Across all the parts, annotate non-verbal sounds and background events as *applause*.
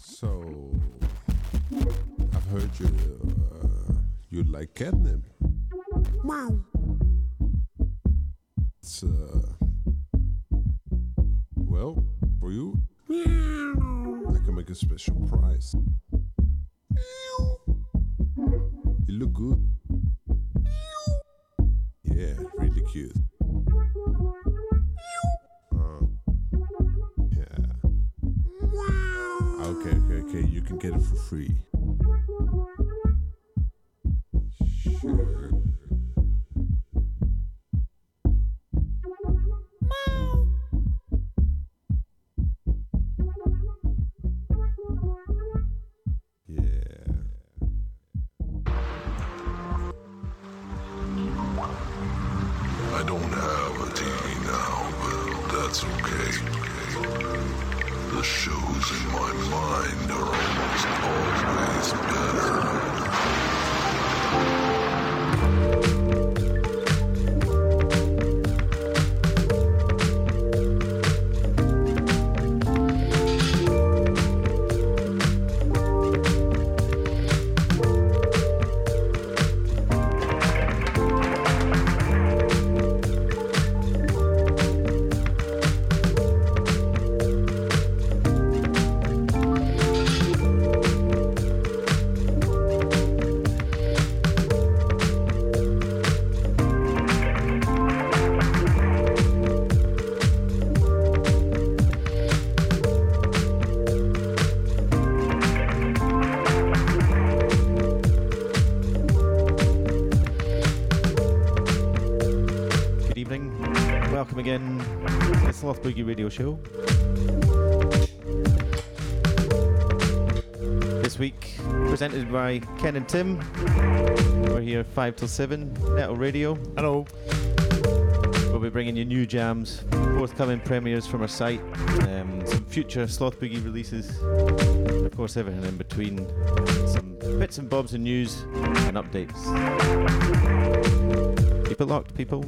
So, I've heard you uh, you like catnip. Wow. It's uh, well for you. I can make a special price. You look good. Okay, okay, okay. You can get it for free. Radio Show. This week, presented by Ken and Tim. We're here 5 till 7, Metal Radio. Hello. We'll be bringing you new jams, forthcoming premieres from our site, um, some future Sloth Boogie releases, and of course, everything in between. Some bits and bobs and news and updates. Keep it locked, people.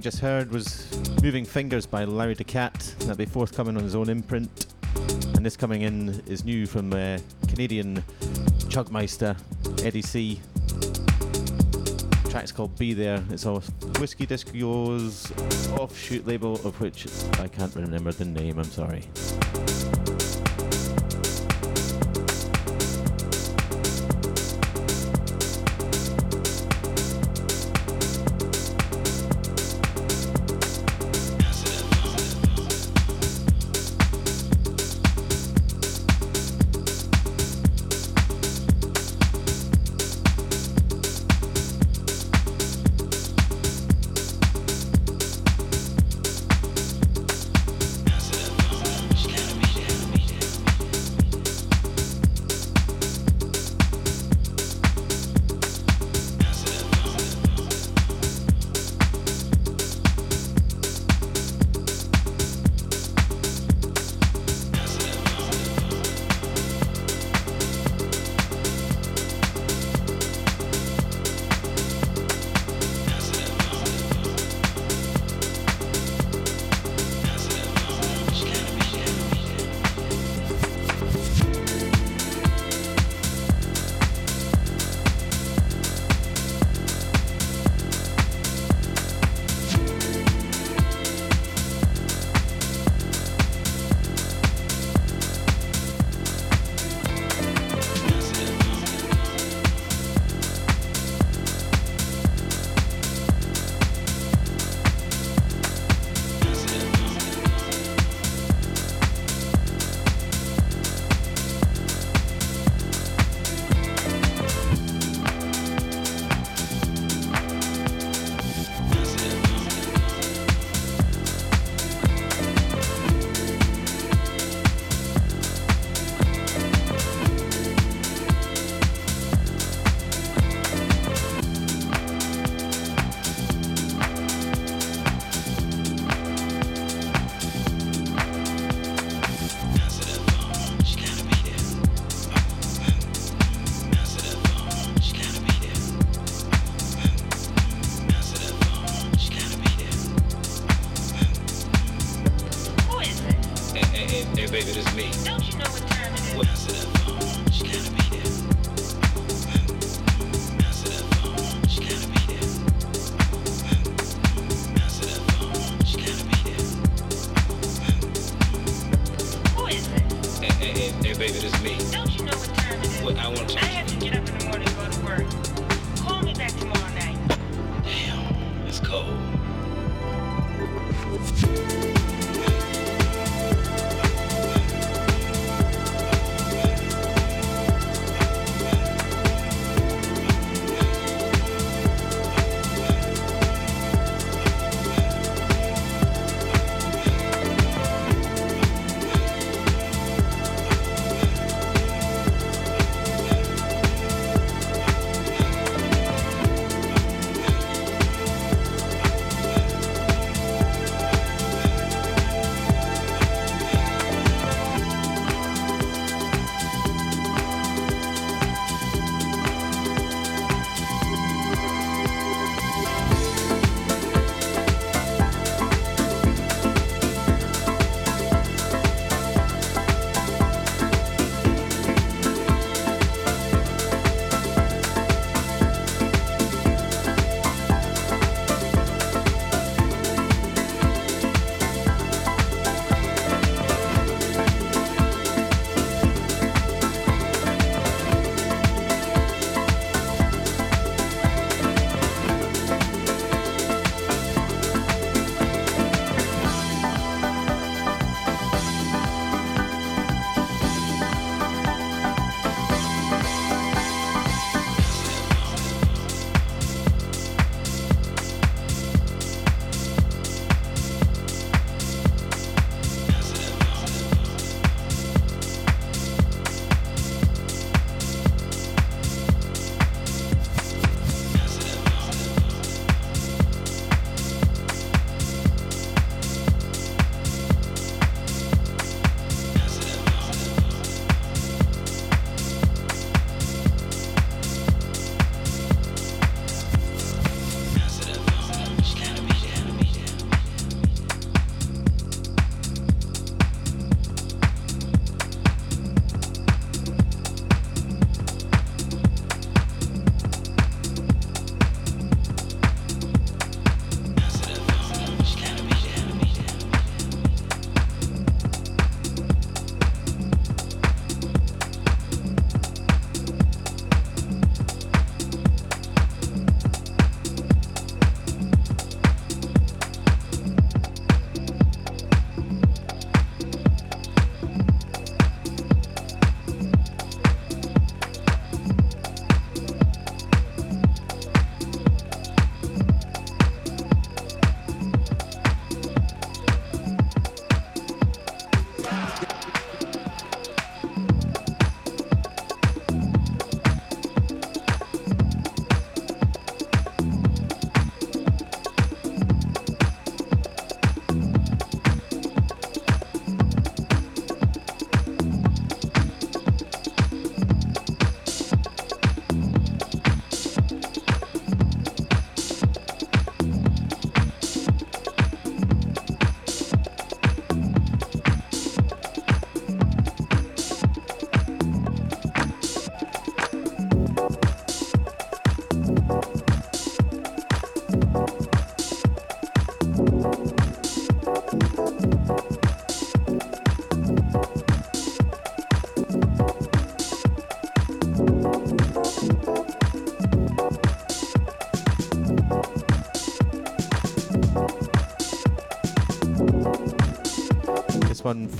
You just heard was Moving Fingers by Larry DeCat. That'll be forthcoming on his own imprint. And this coming in is new from uh, Canadian Chugmeister, Eddie C. The track's called Be There. It's a Whiskey Disco's offshoot label, of which I can't remember the name, I'm sorry. it is me.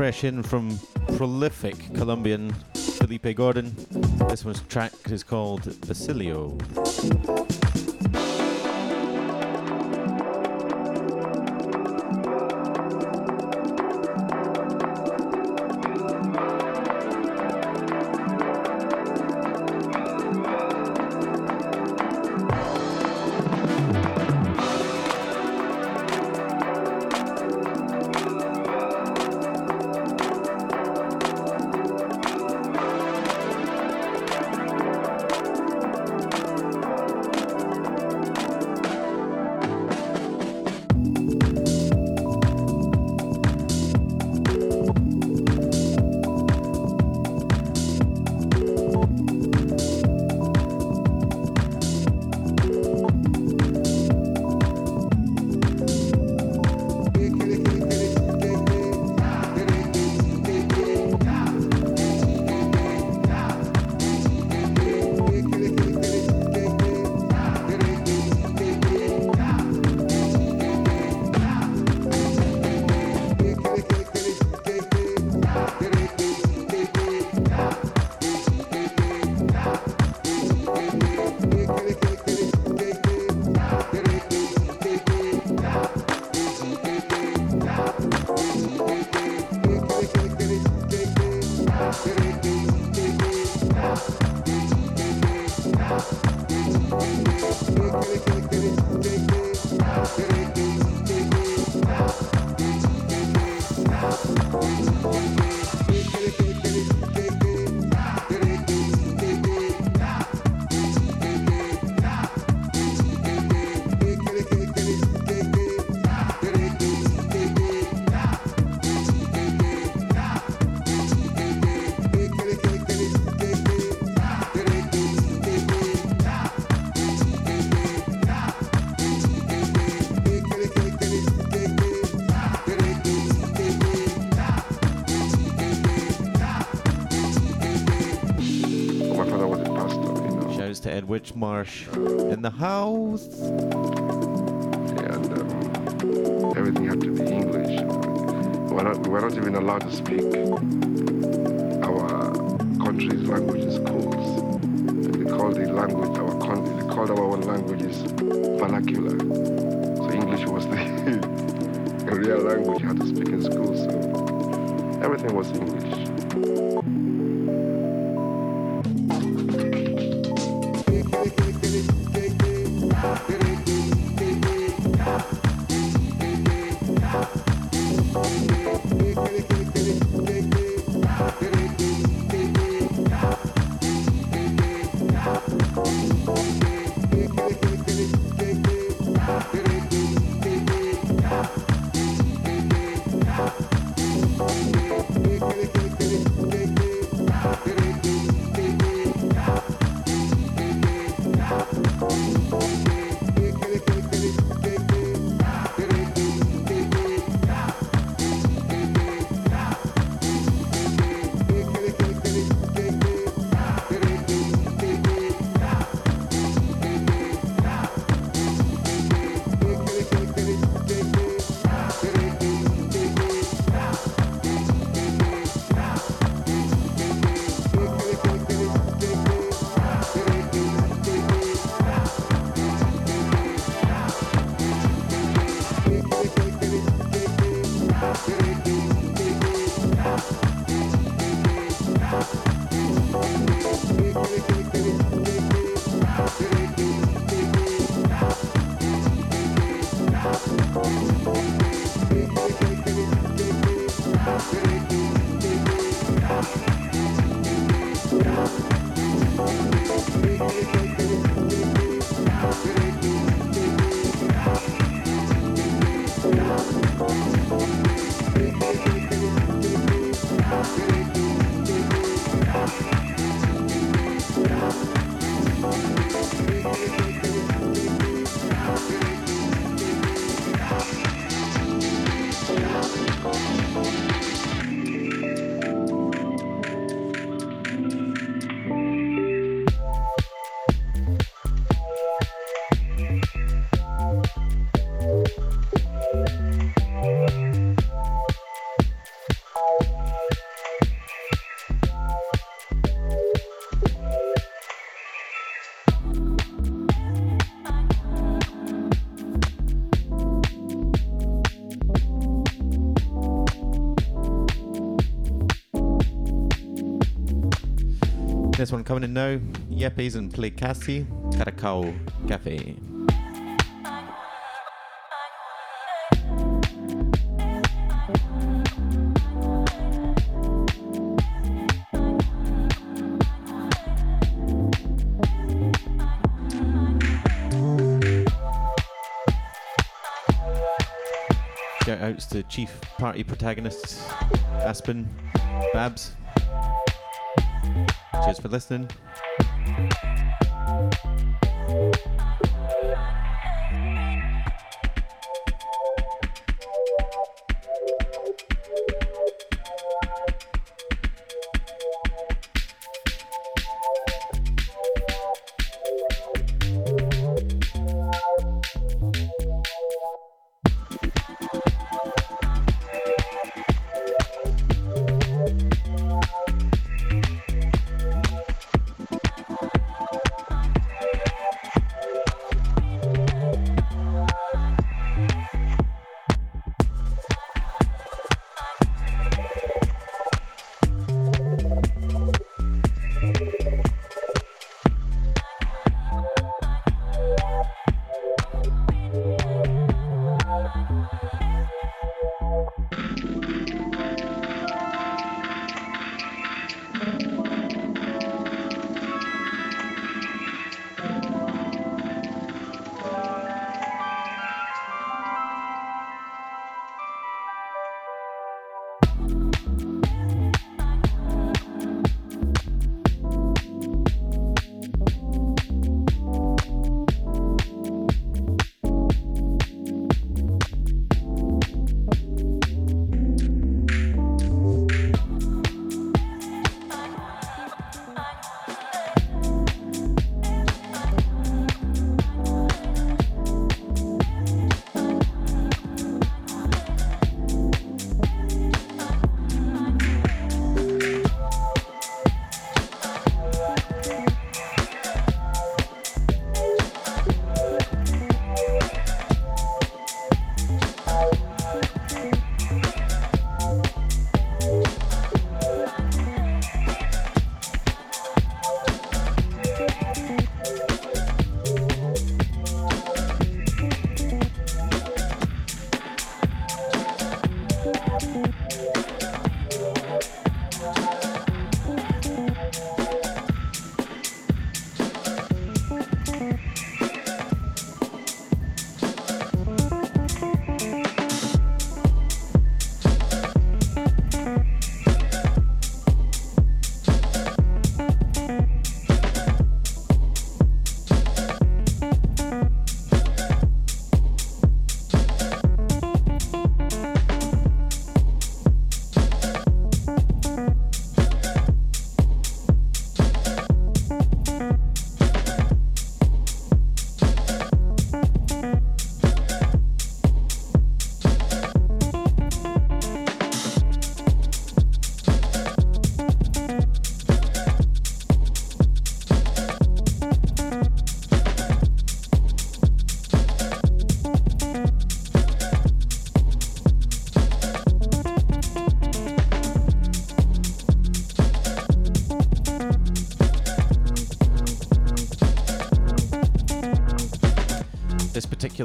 Fresh in from prolific Colombian Felipe Gordon. This one's track is called Basilio. Marsh in the house. And um, everything had to be English. We're not, we're not even allowed to speak coming in now. Yepes and Play Cassie, Caracao Cafe. Shout outs to chief party protagonists Aspen, Babs. Cheers for listening.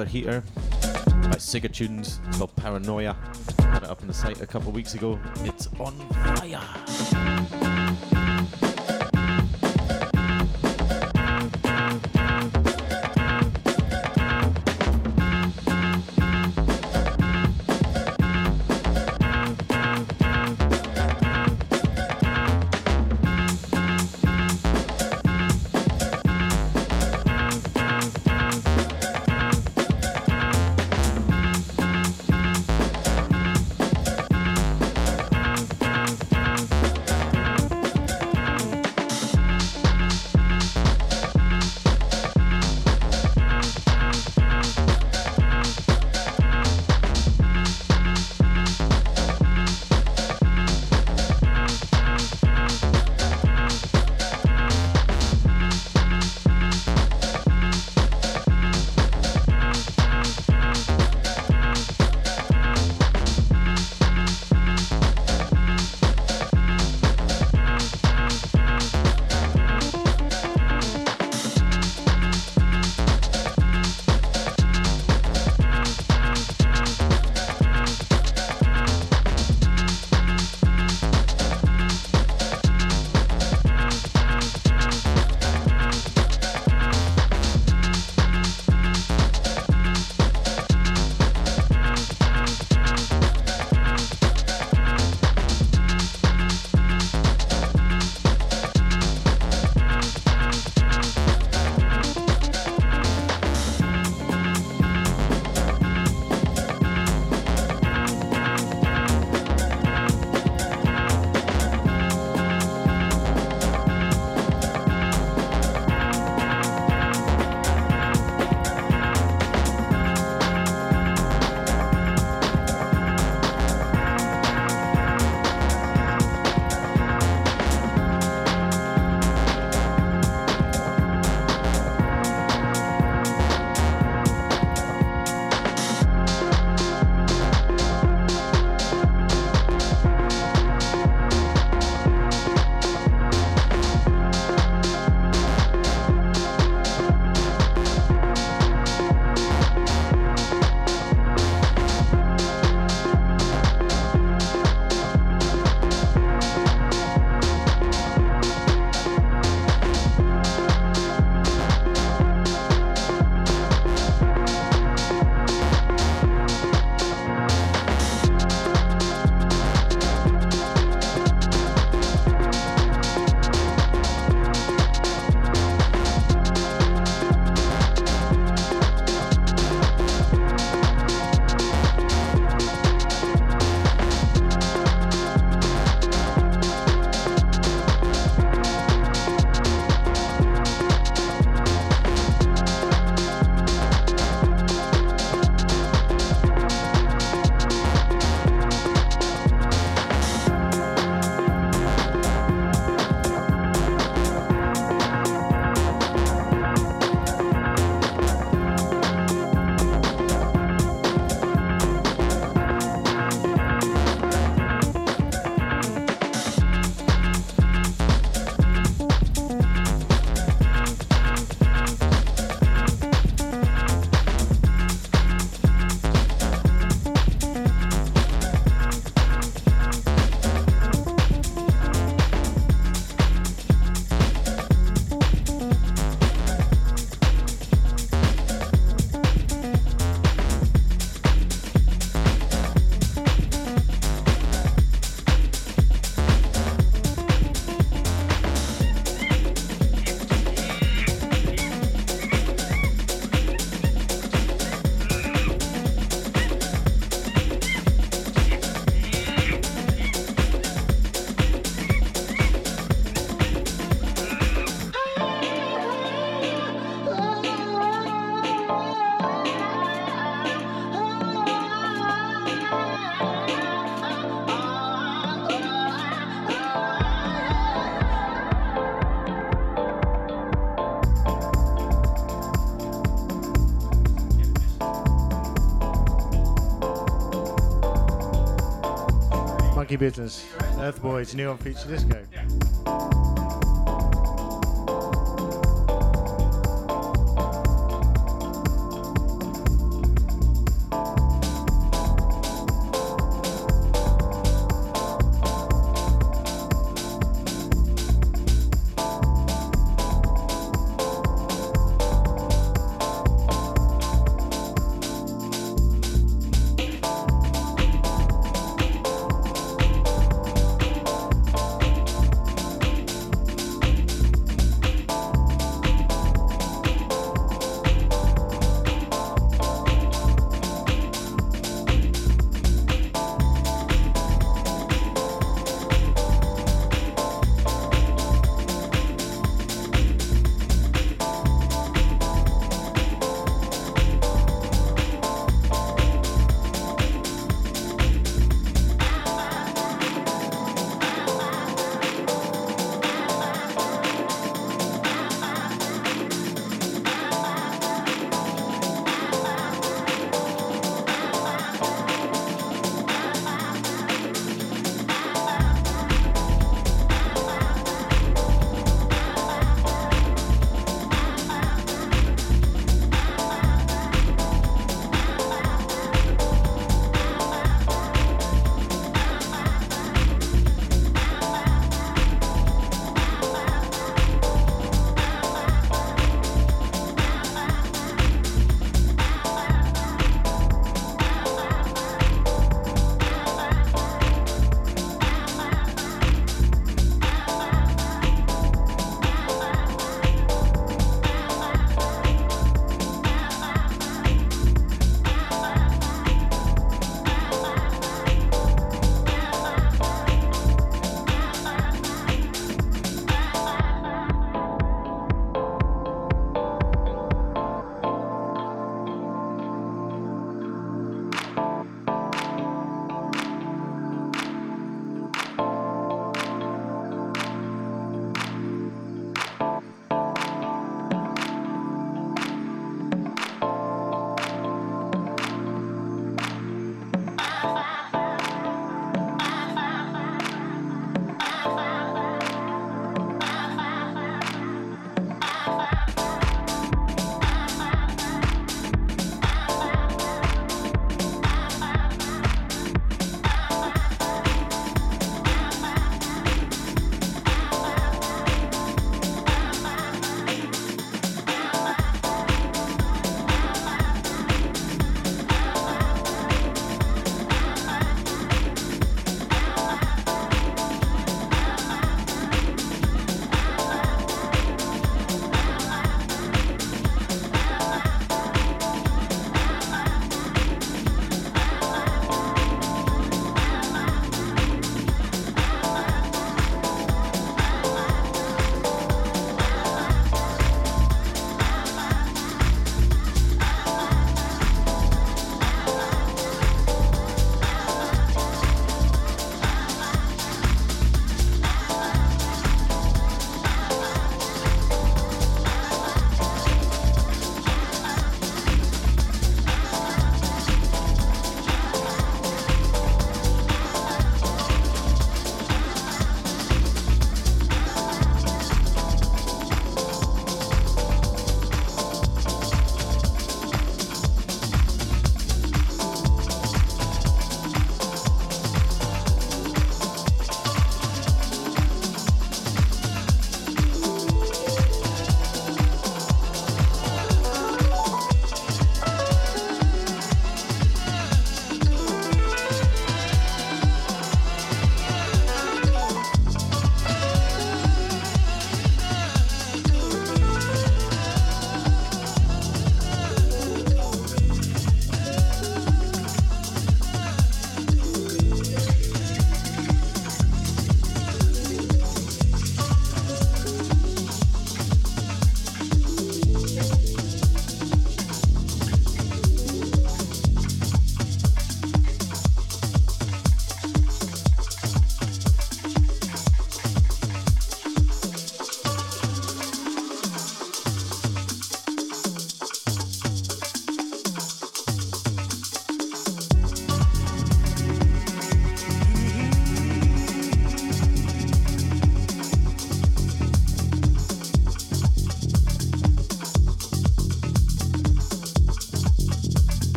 Heater by Siga Tunes. Called Paranoia. Had it up on the site a couple weeks ago. It's on fire. Business. Earth Boys, New on Future Disco.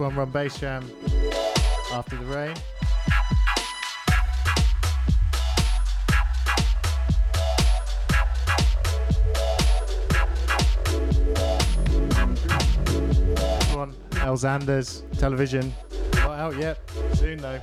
One, Run Bass Jam, After the Rain. This one, El Xander's Television. Not out yet. Soon though.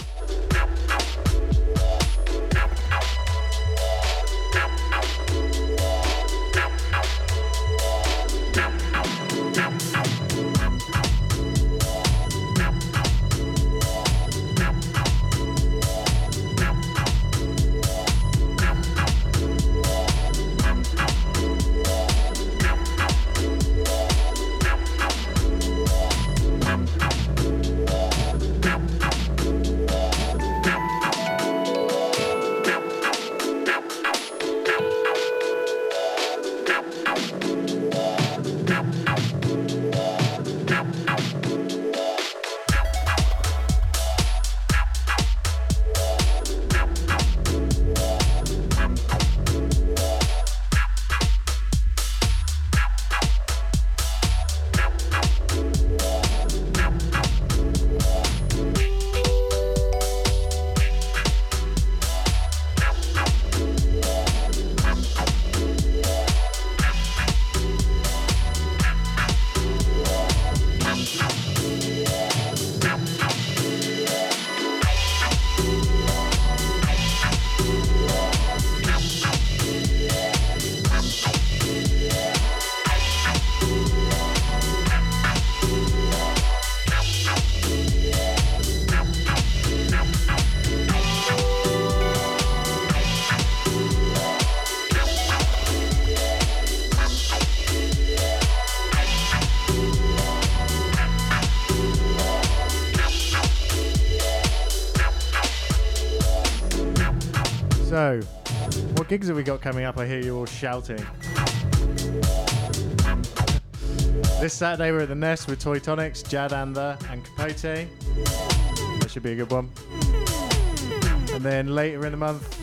Gigs have we got coming up? I hear you all shouting. This Saturday we're at the Nest with Toy Tonics, Jad Andher, and Kapote. That should be a good one. And then later in the month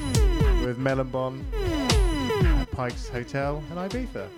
with Melon Bon at Pike's Hotel and Ibiza.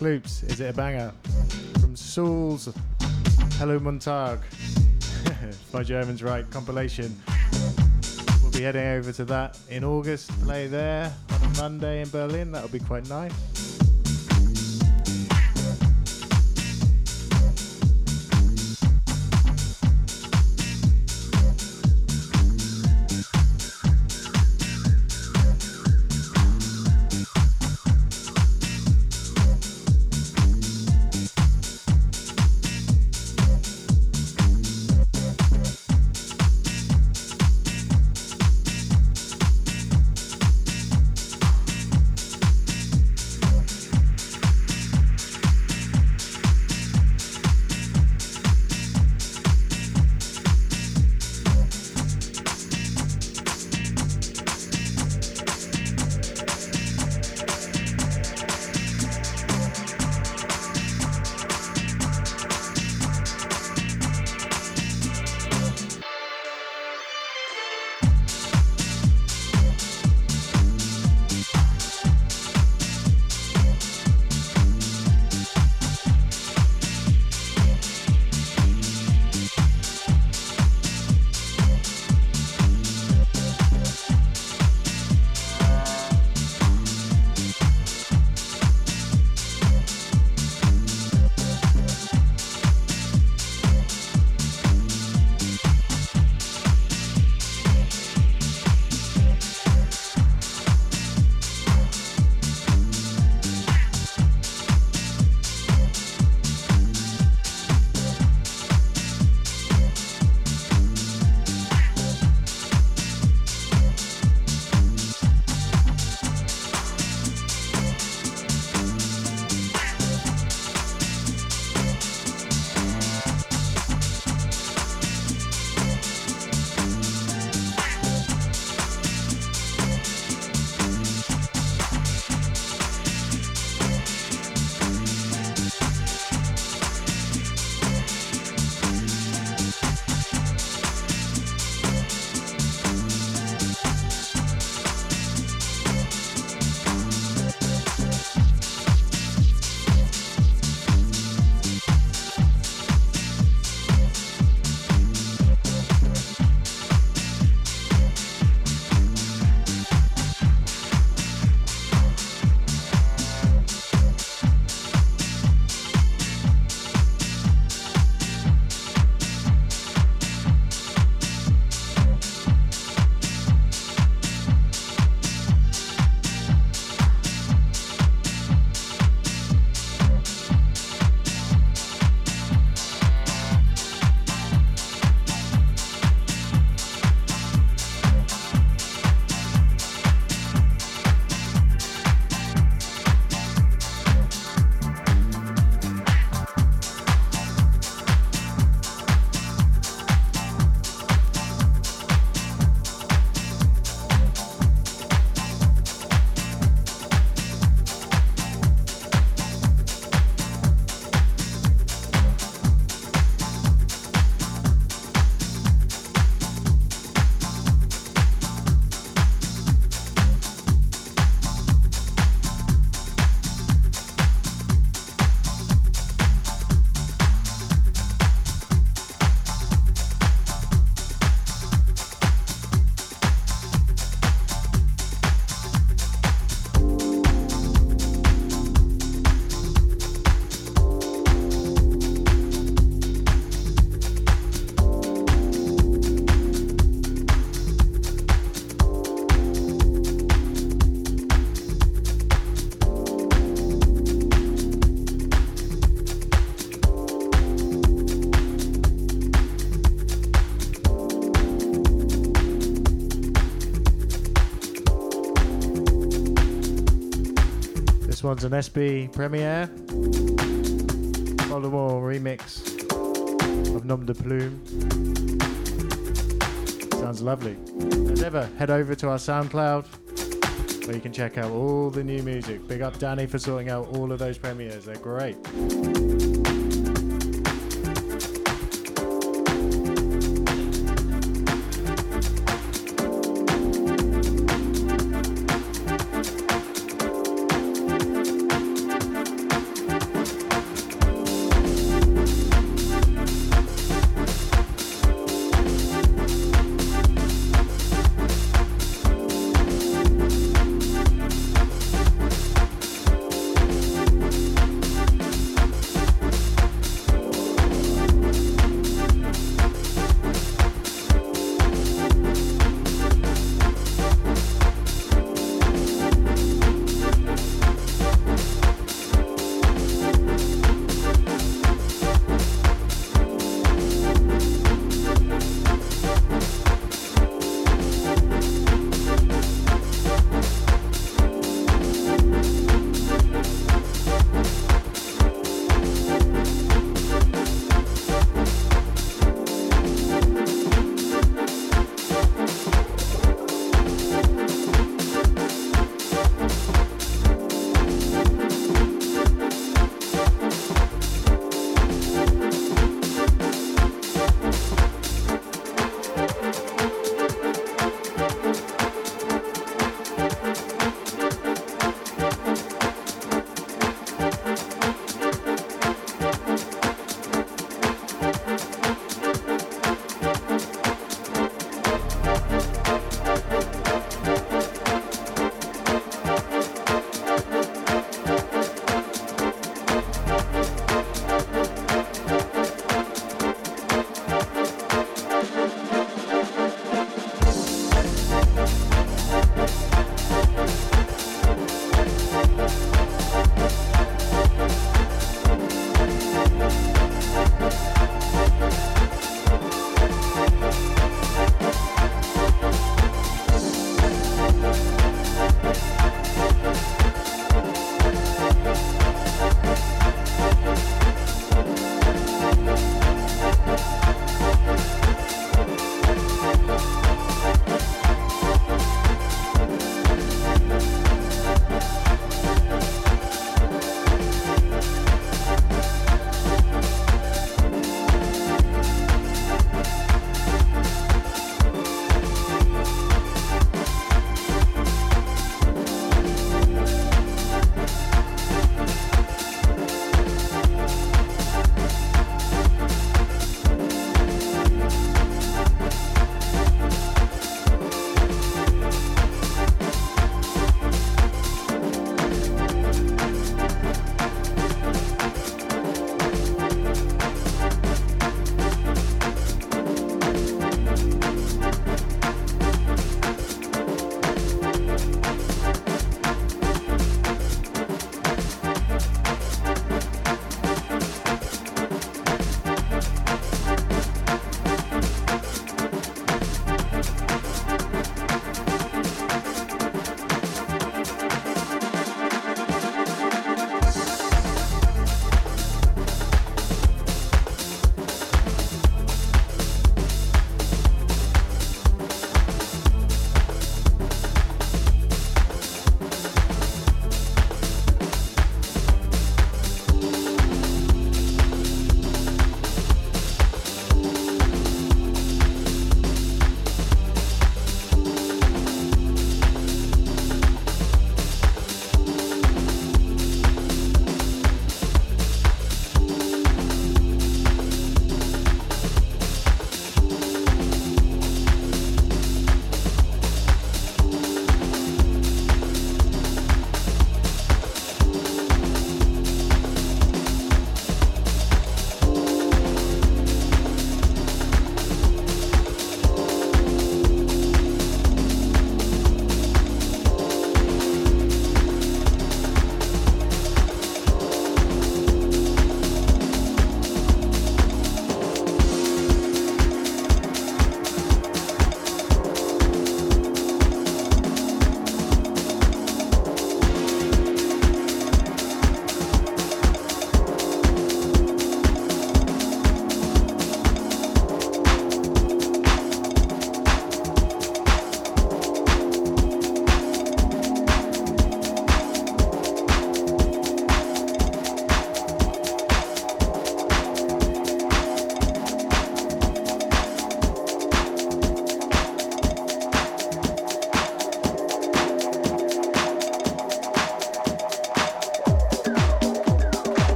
Loops, is it a banger? From Saul's Hello Montag. *laughs* by German's right, compilation. We'll be heading over to that in August, play there on a Monday in Berlin. That'll be quite nice. One's an SB premiere. Voldemort remix of Nom de Plume. Sounds lovely. As ever, head over to our SoundCloud where you can check out all the new music. Big up Danny for sorting out all of those premieres. They're great.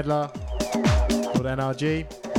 Medlar called NRG.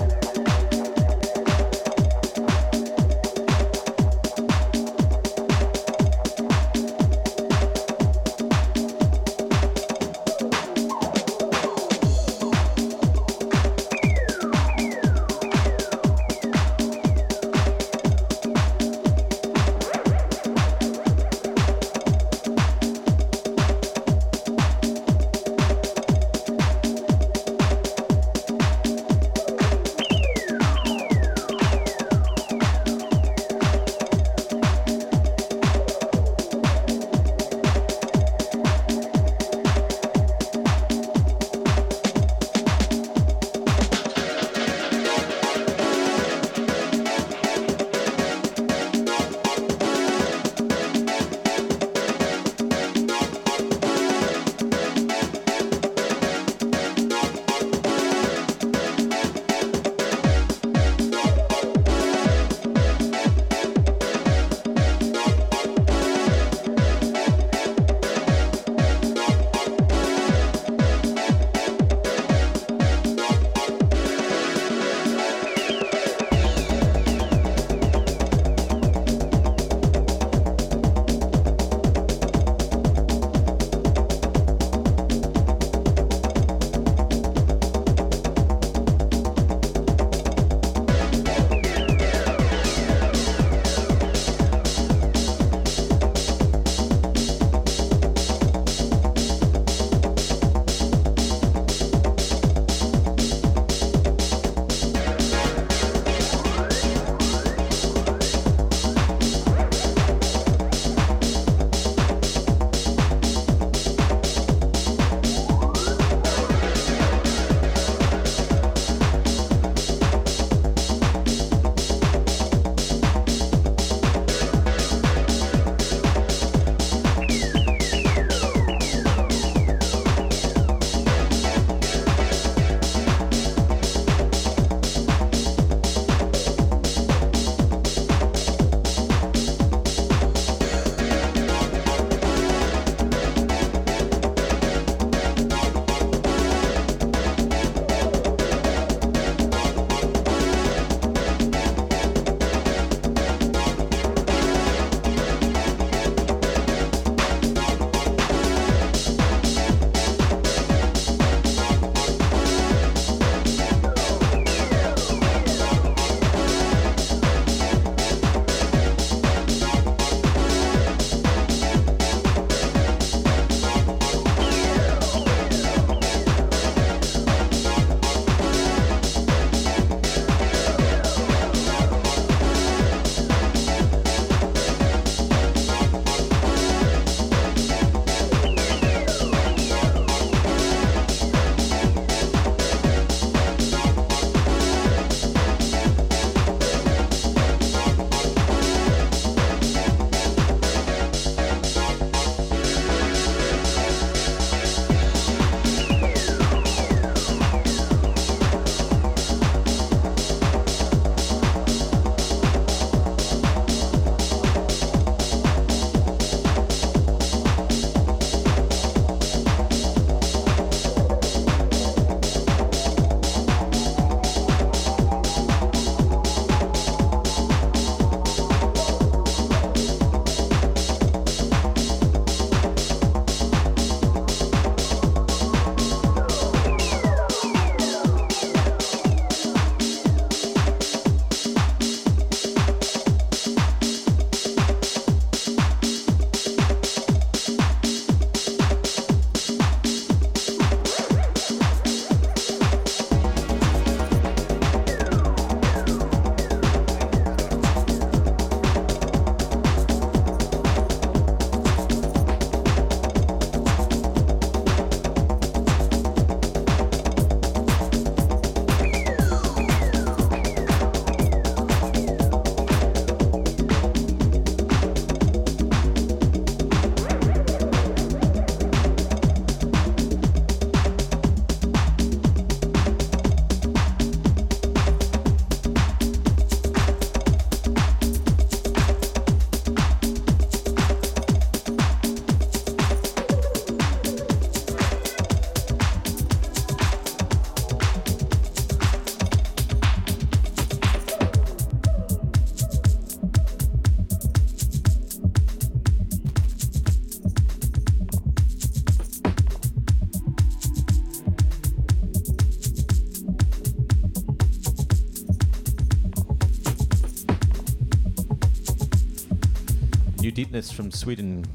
Deepness from Sweden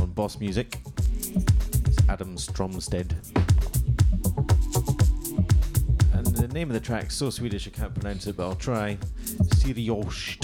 on Boss Music. It's Adam Stromstead. And the name of the track so Swedish I can't pronounce it, but I'll try. Siriost.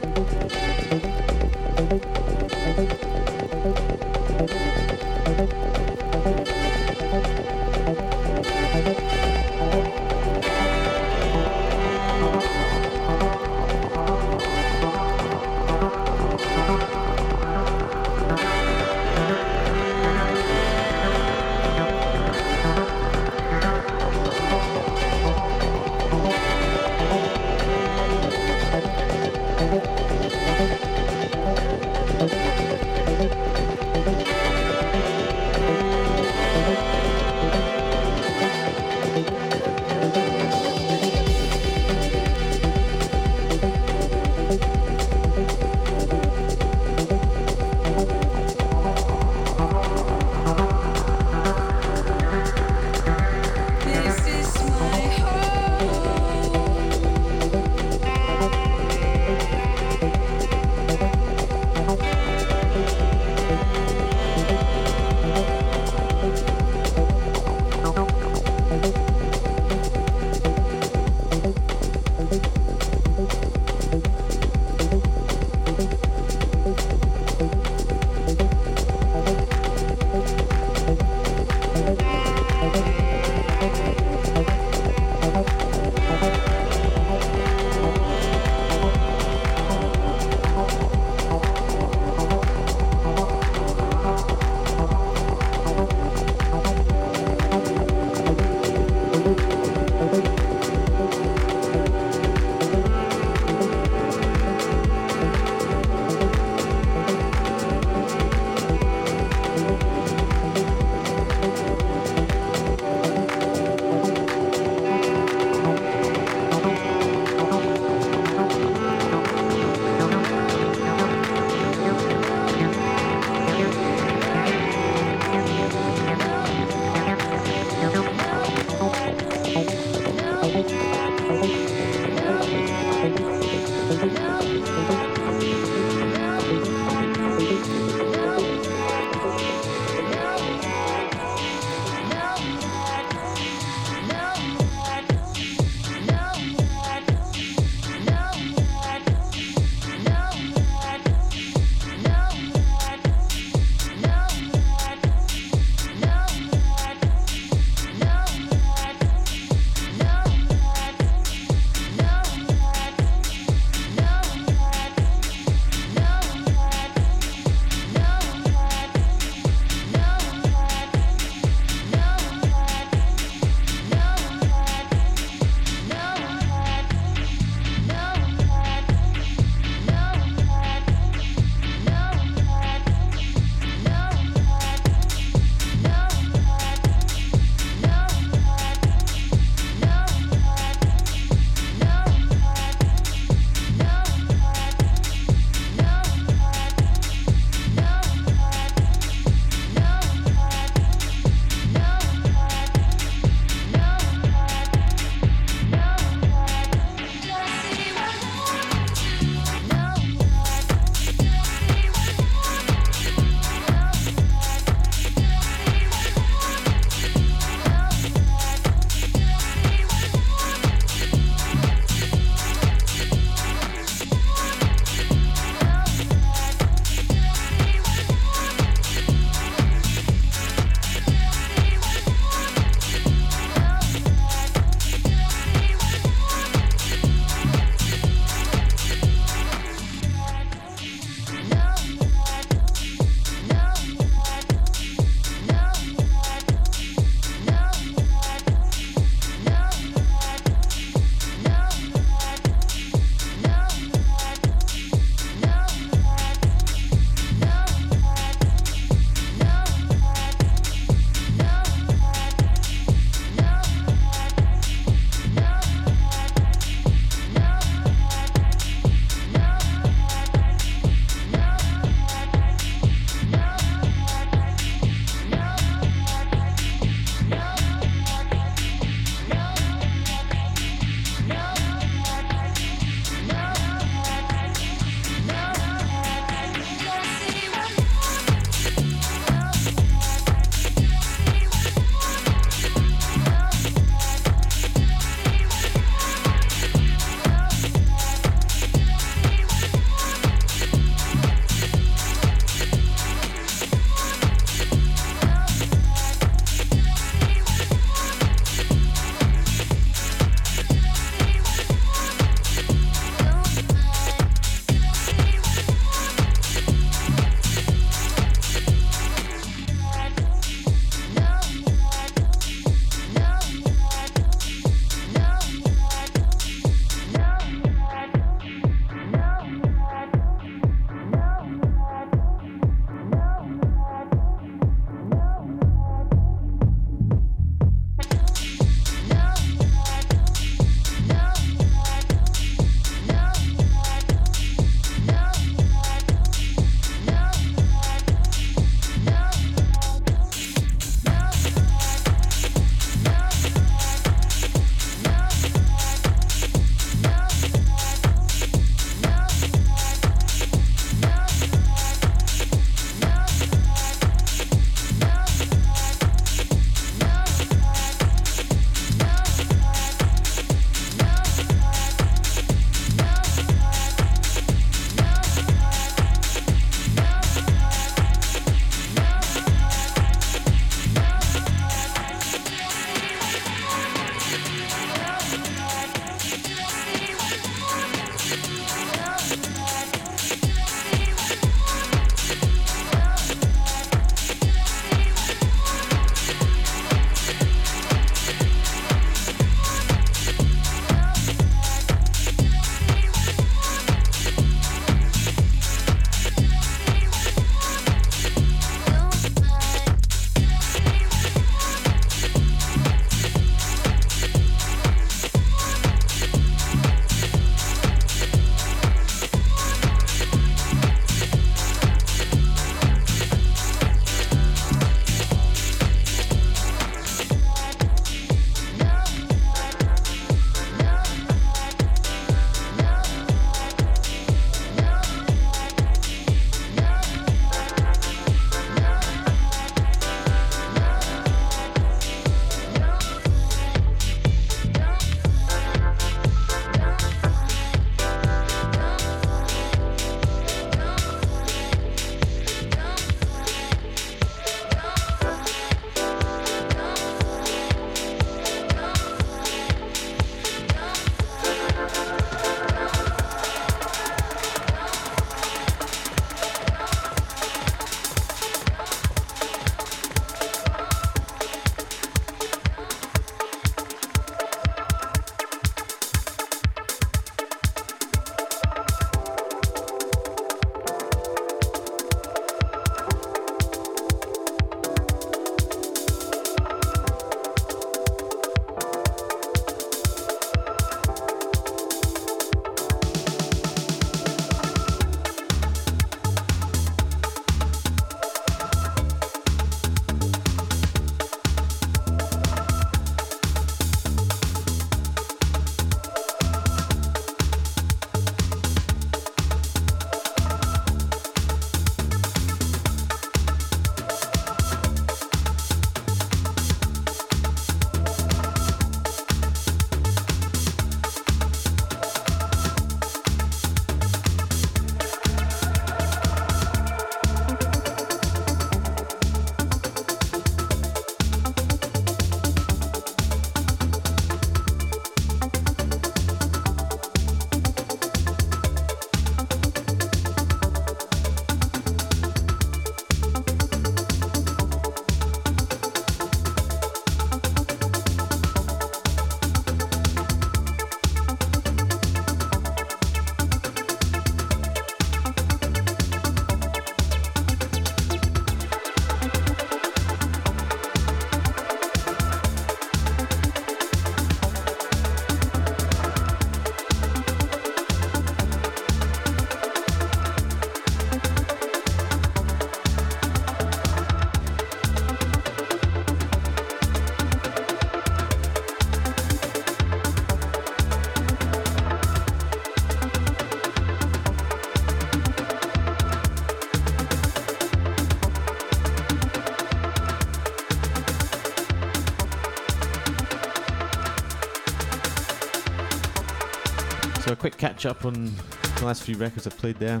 Quick catch up on the last few records I've played there.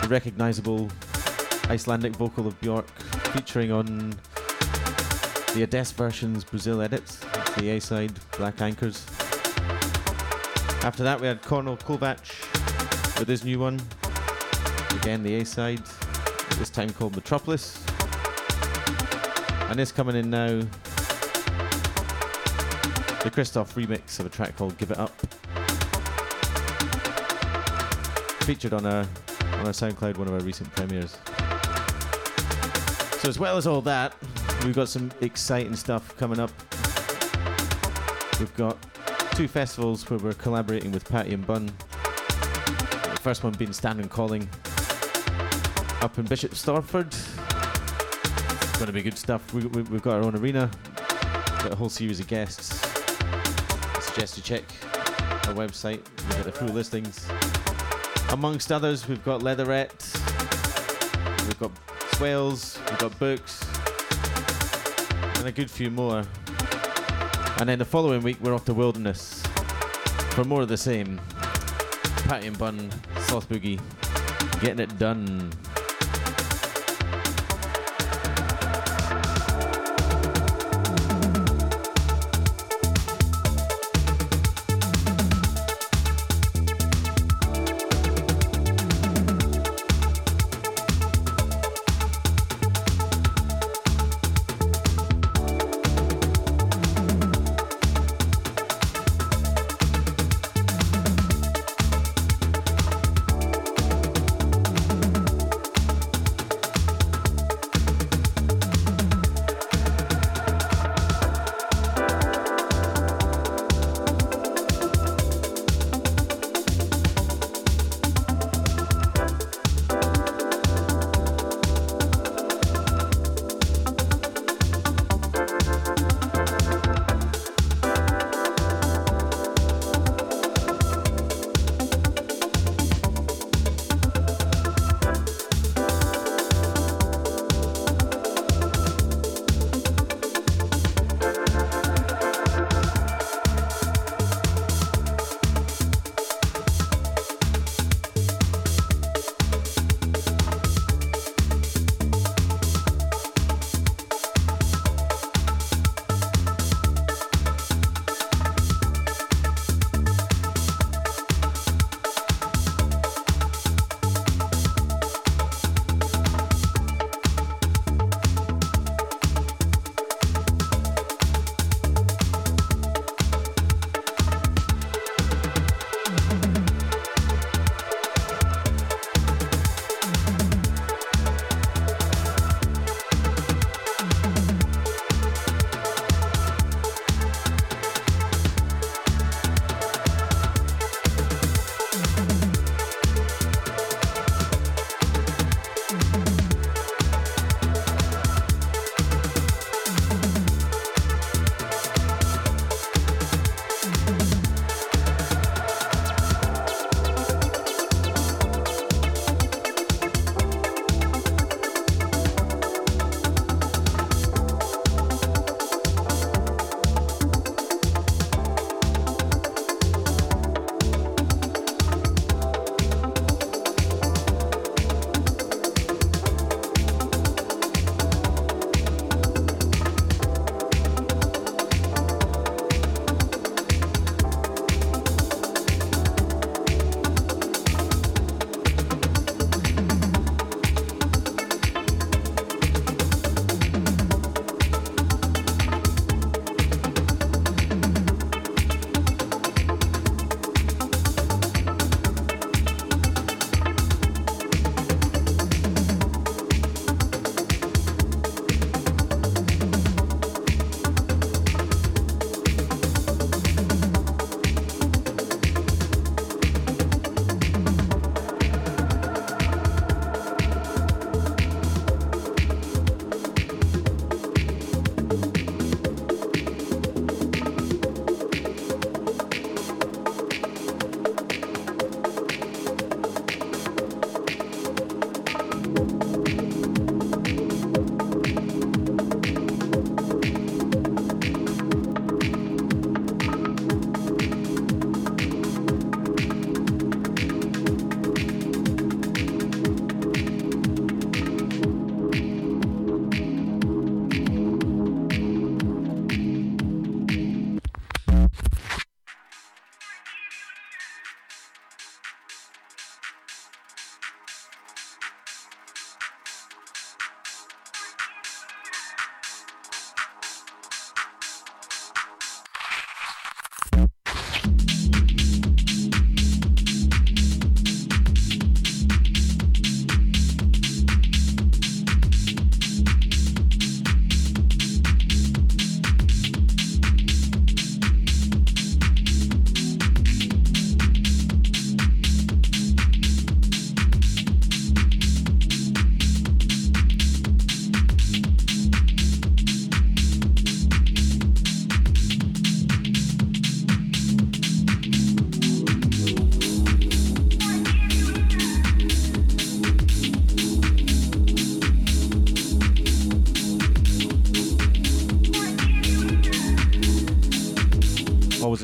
The recognisable Icelandic vocal of Bjork featuring on the Ades version's Brazil edits, the A side, Black Anchors. After that, we had Kornél Kovács with his new one, again the A side, this time called Metropolis. And this coming in now, the Christoph remix of a track called Give It Up. Featured on our on our SoundCloud, one of our recent premieres. So as well as all that, we've got some exciting stuff coming up. We've got two festivals where we're collaborating with Patty and Bun. The first one being Standon Calling up in Bishop Stortford. It's going to be good stuff. We, we, we've got our own arena, got a whole series of guests. I suggest you check our website. We've got the full listings. Amongst others, we've got Leatherette, we've got Swales, we've got Books, and a good few more. And then the following week, we're off to Wilderness for more of the same. Patty and Bun, Sloth Boogie, getting it done.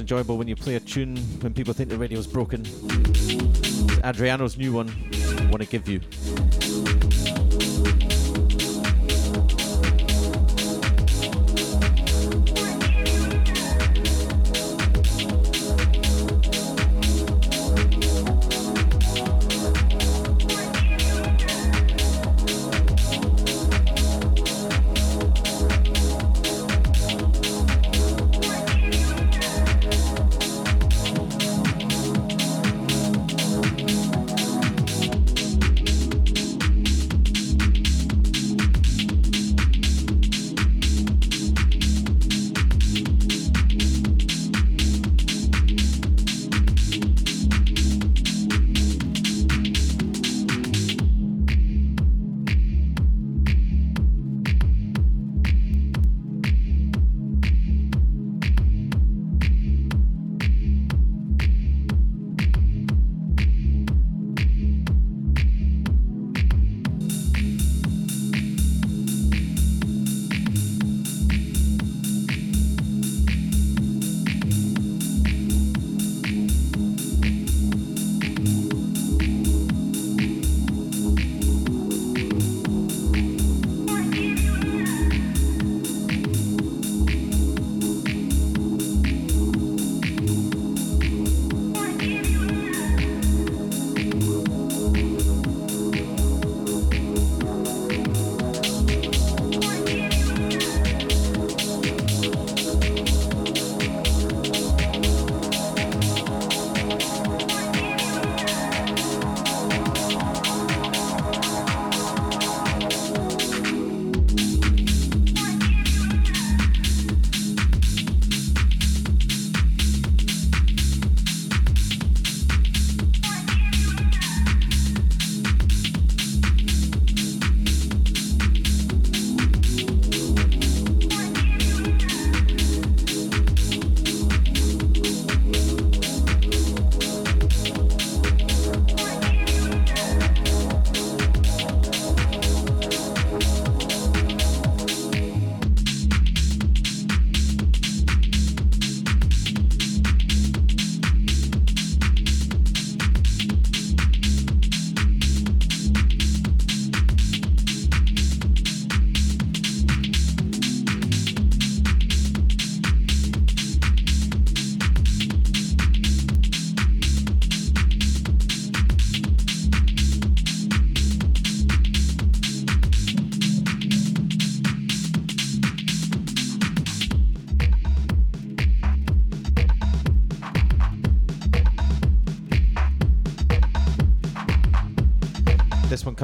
Enjoyable when you play a tune when people think the radio's broken. Adriano's new one, I Want to Give You.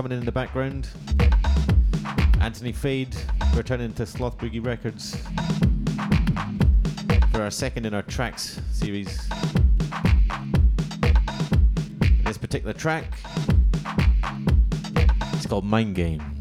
Coming in in the background. Anthony Fade returning to Sloth Boogie Records for our second in our tracks series. This particular track, it's called Mind Game.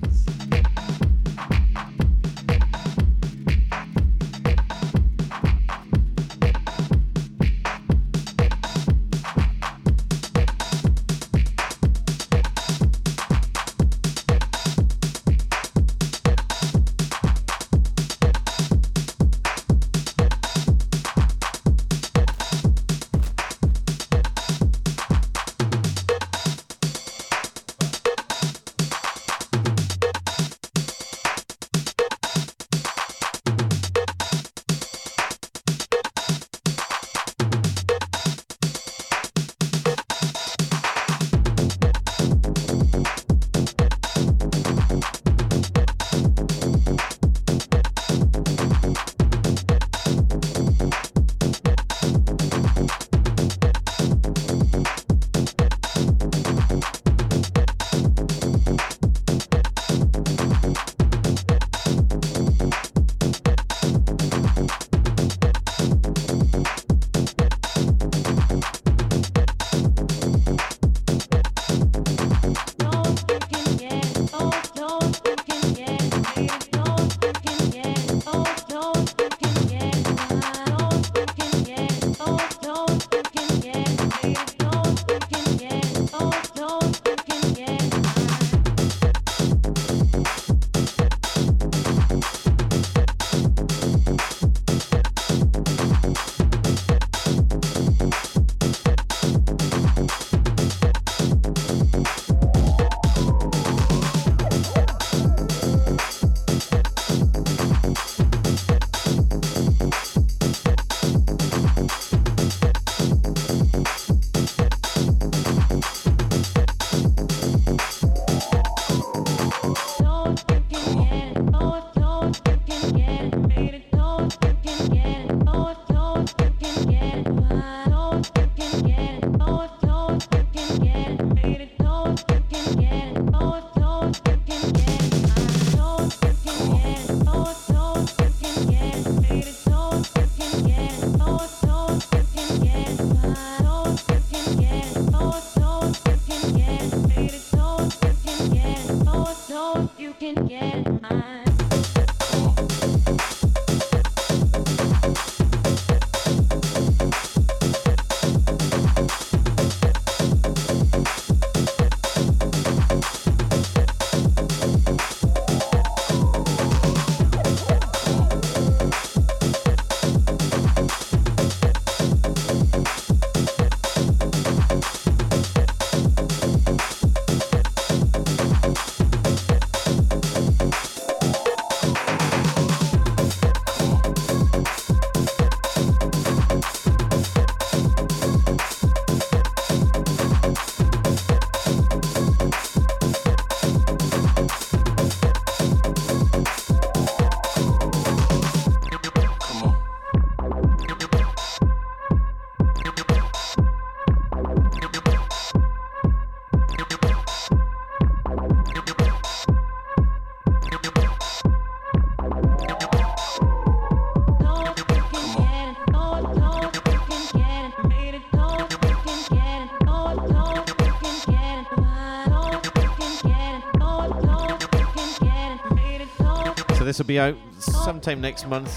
This will be out sometime next month.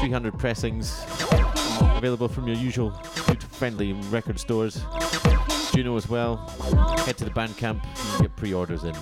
300 pressings available from your usual good friendly record stores. Juno as well. Head to the Bandcamp and get pre-orders in.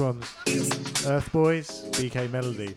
One's Earth Boys, BK Melody.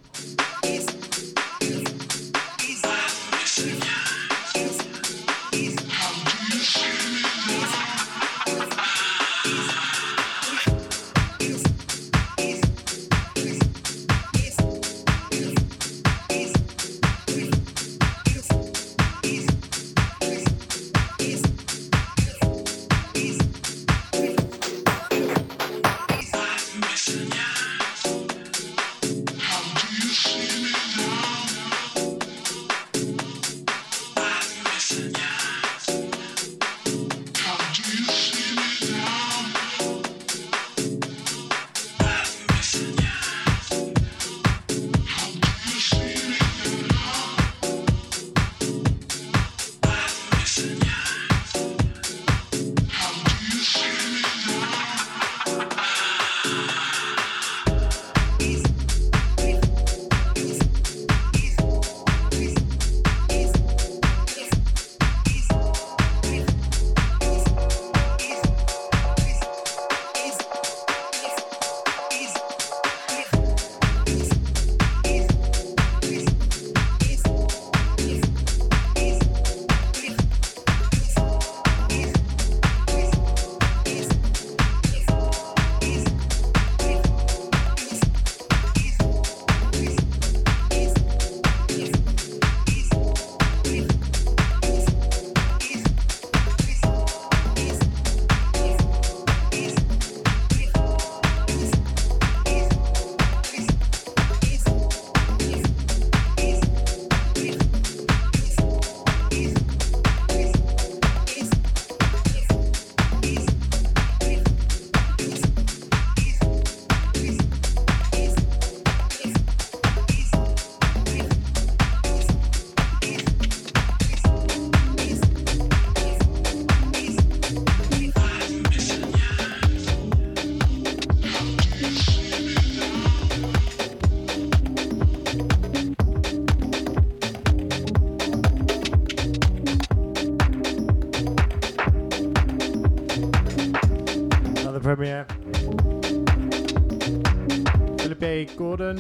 Gordon.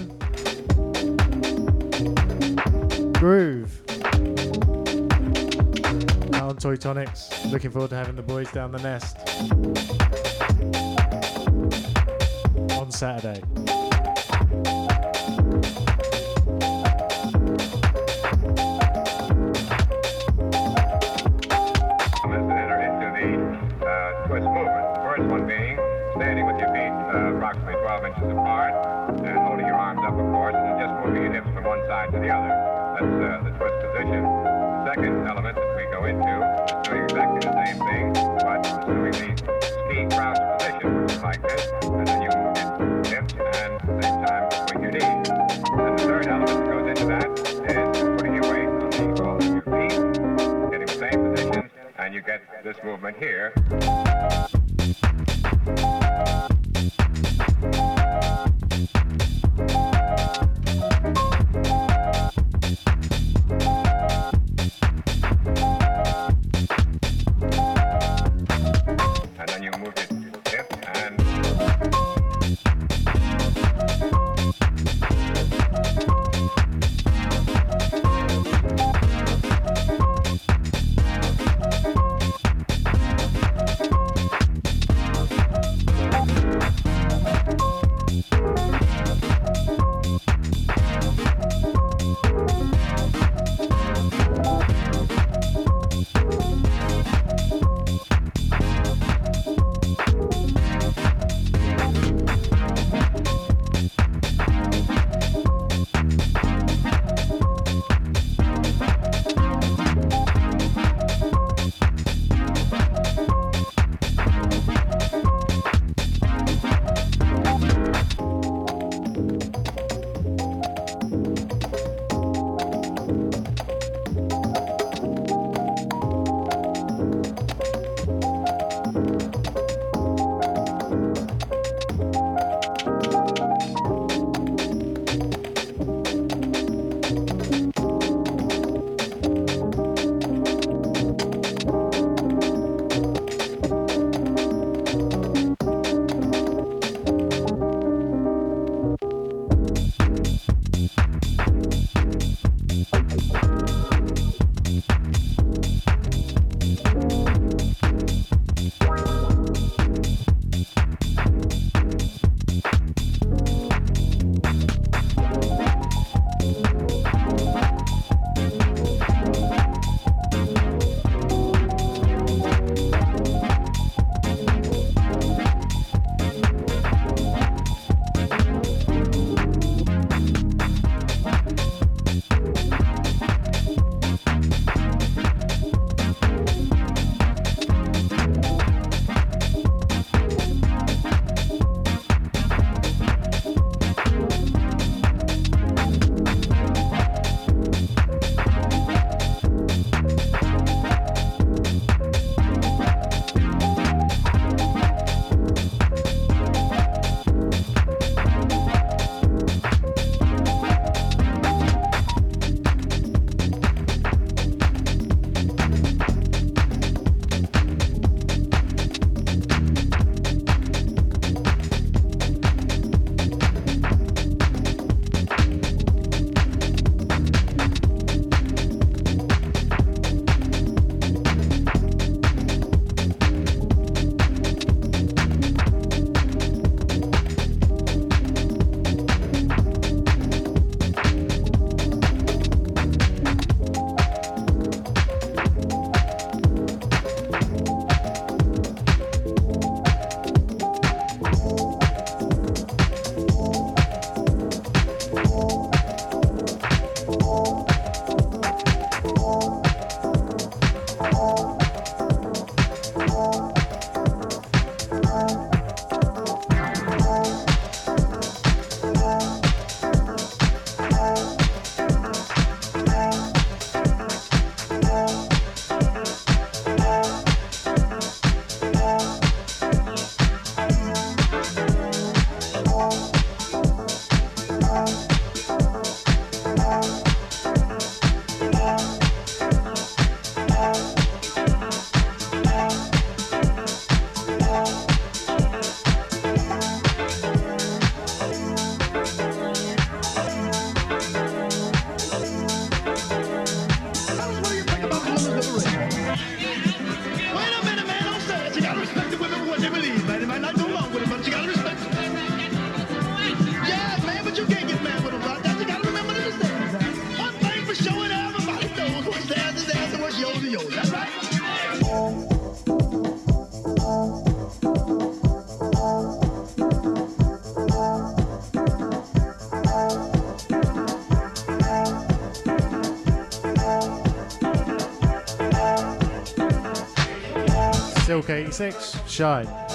Groove. Now on Toy Tonics. Looking forward to having the boys down the nest. Okay, 86, Shine.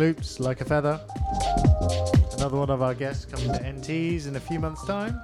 Loops, Like a Feather. Another one of our guests coming to NTs in a few months' time.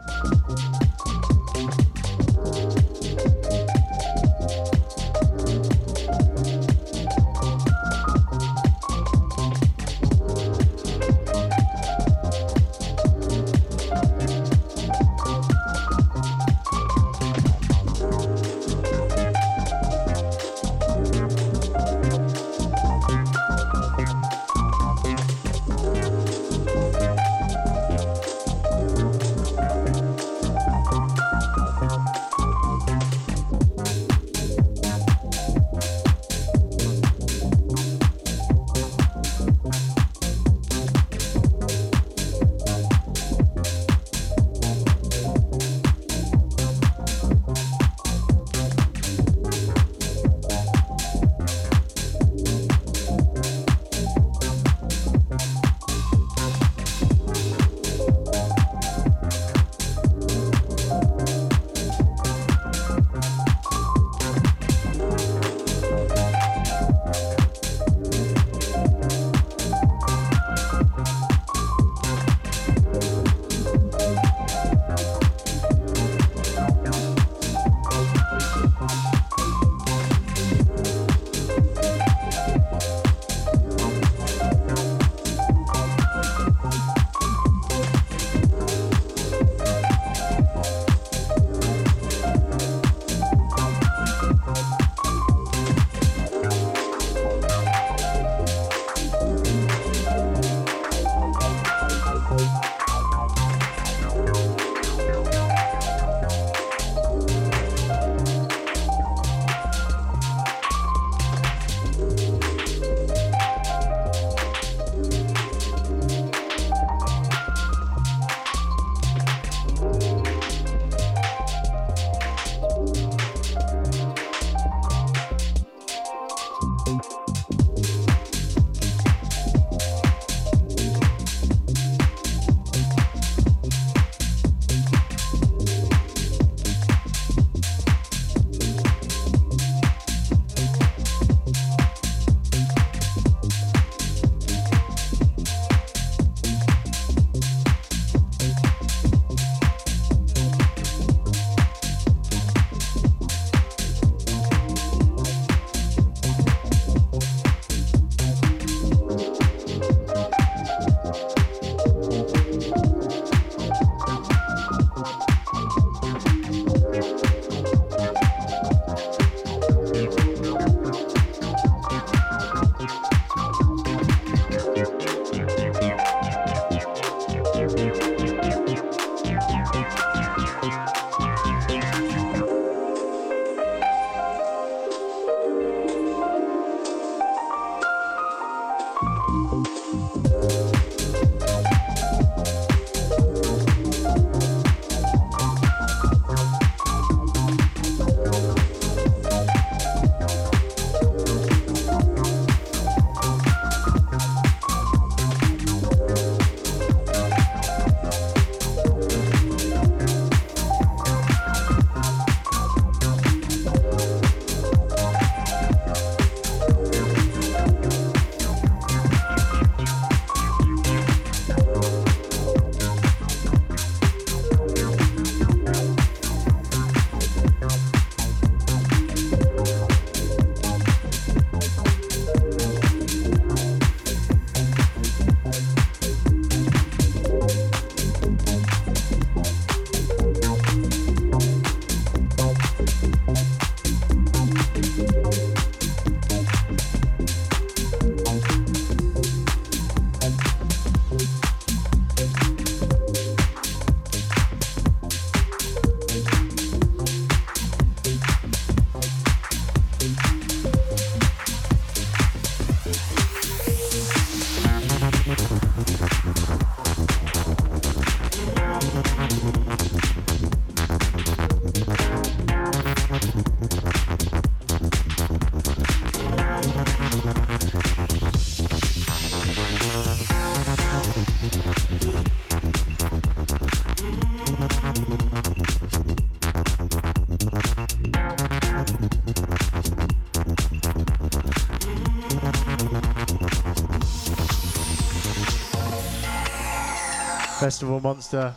Festival Monster,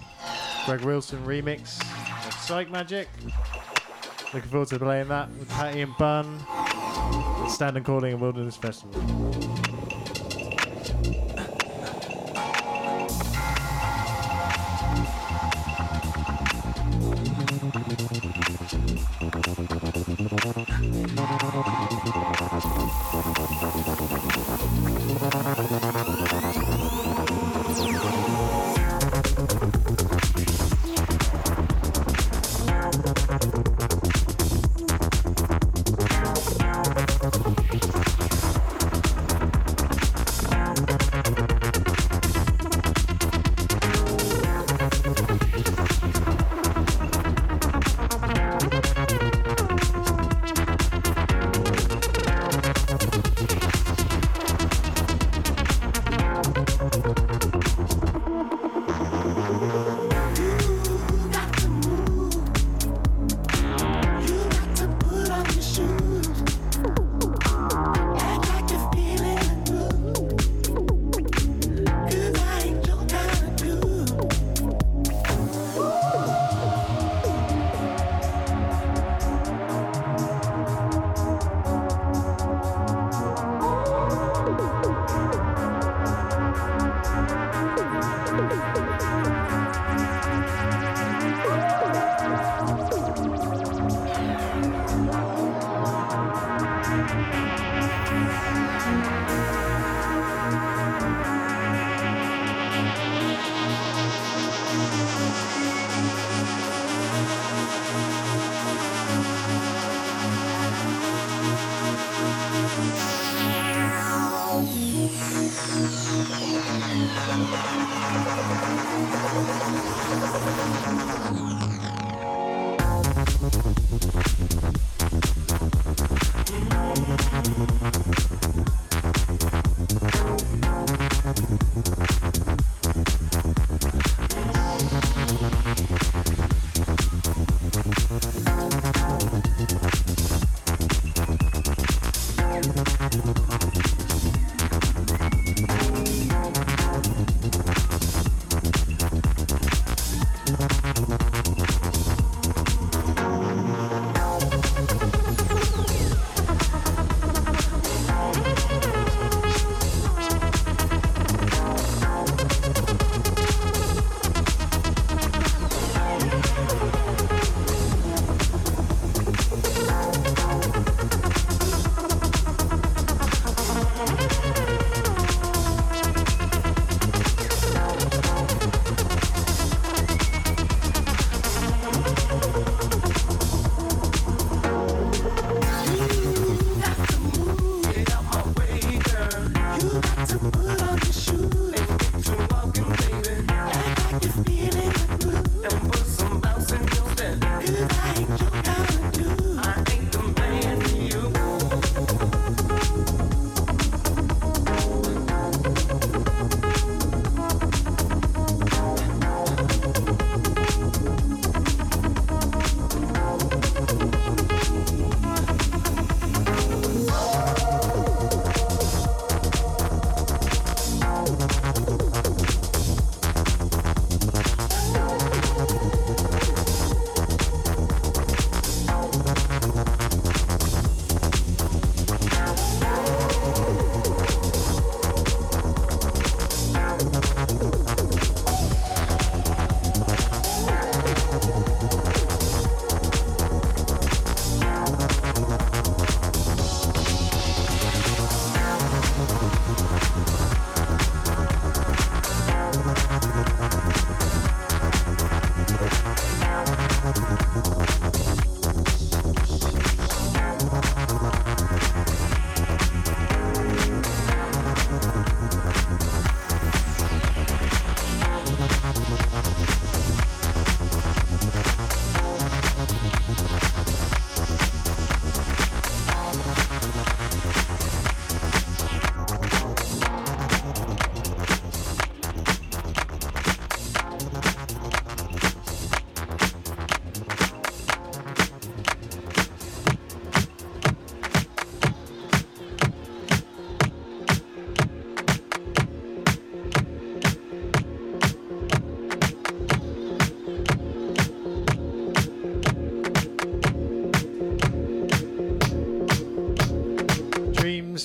Greg Wilson remix of Psychemagik. Looking forward to playing that with Patty and Bun. Standon Calling and Wilderness Festival.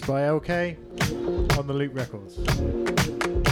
By LK on the Loop Records.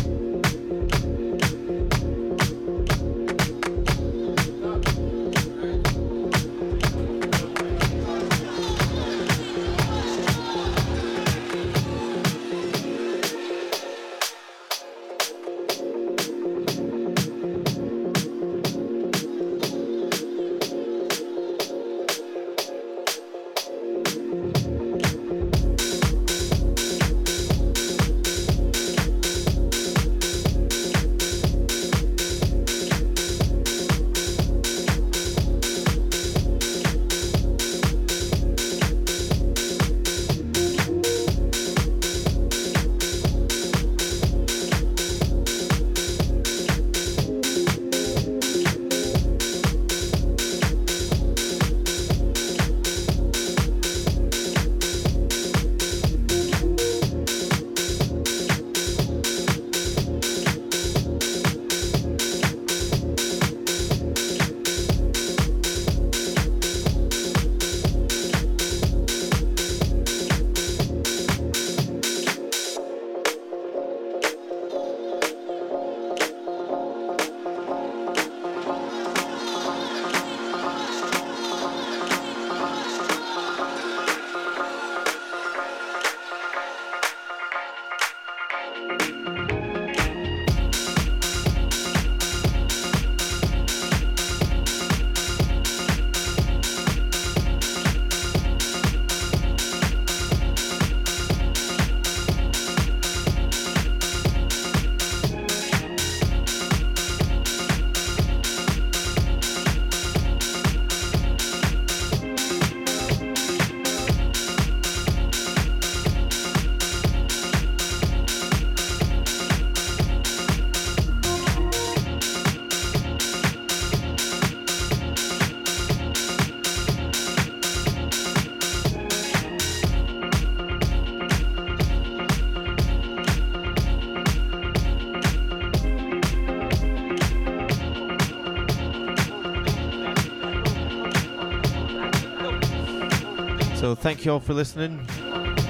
So thank you all for listening.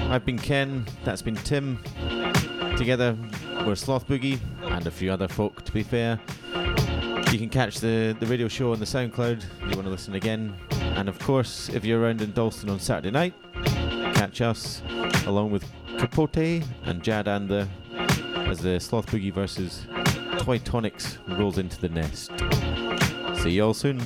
I've been Ken, that's been Tim. Together we're Sloth Boogie and a few other folk to be fair. You can catch the, the radio show on the SoundCloud if you want to listen again. And of course, if you're around in Dalston on Saturday night, catch us along with Kapote and Jad Ander as the Sloth Boogie versus Toy Tonics rolls into the nest. See you all soon.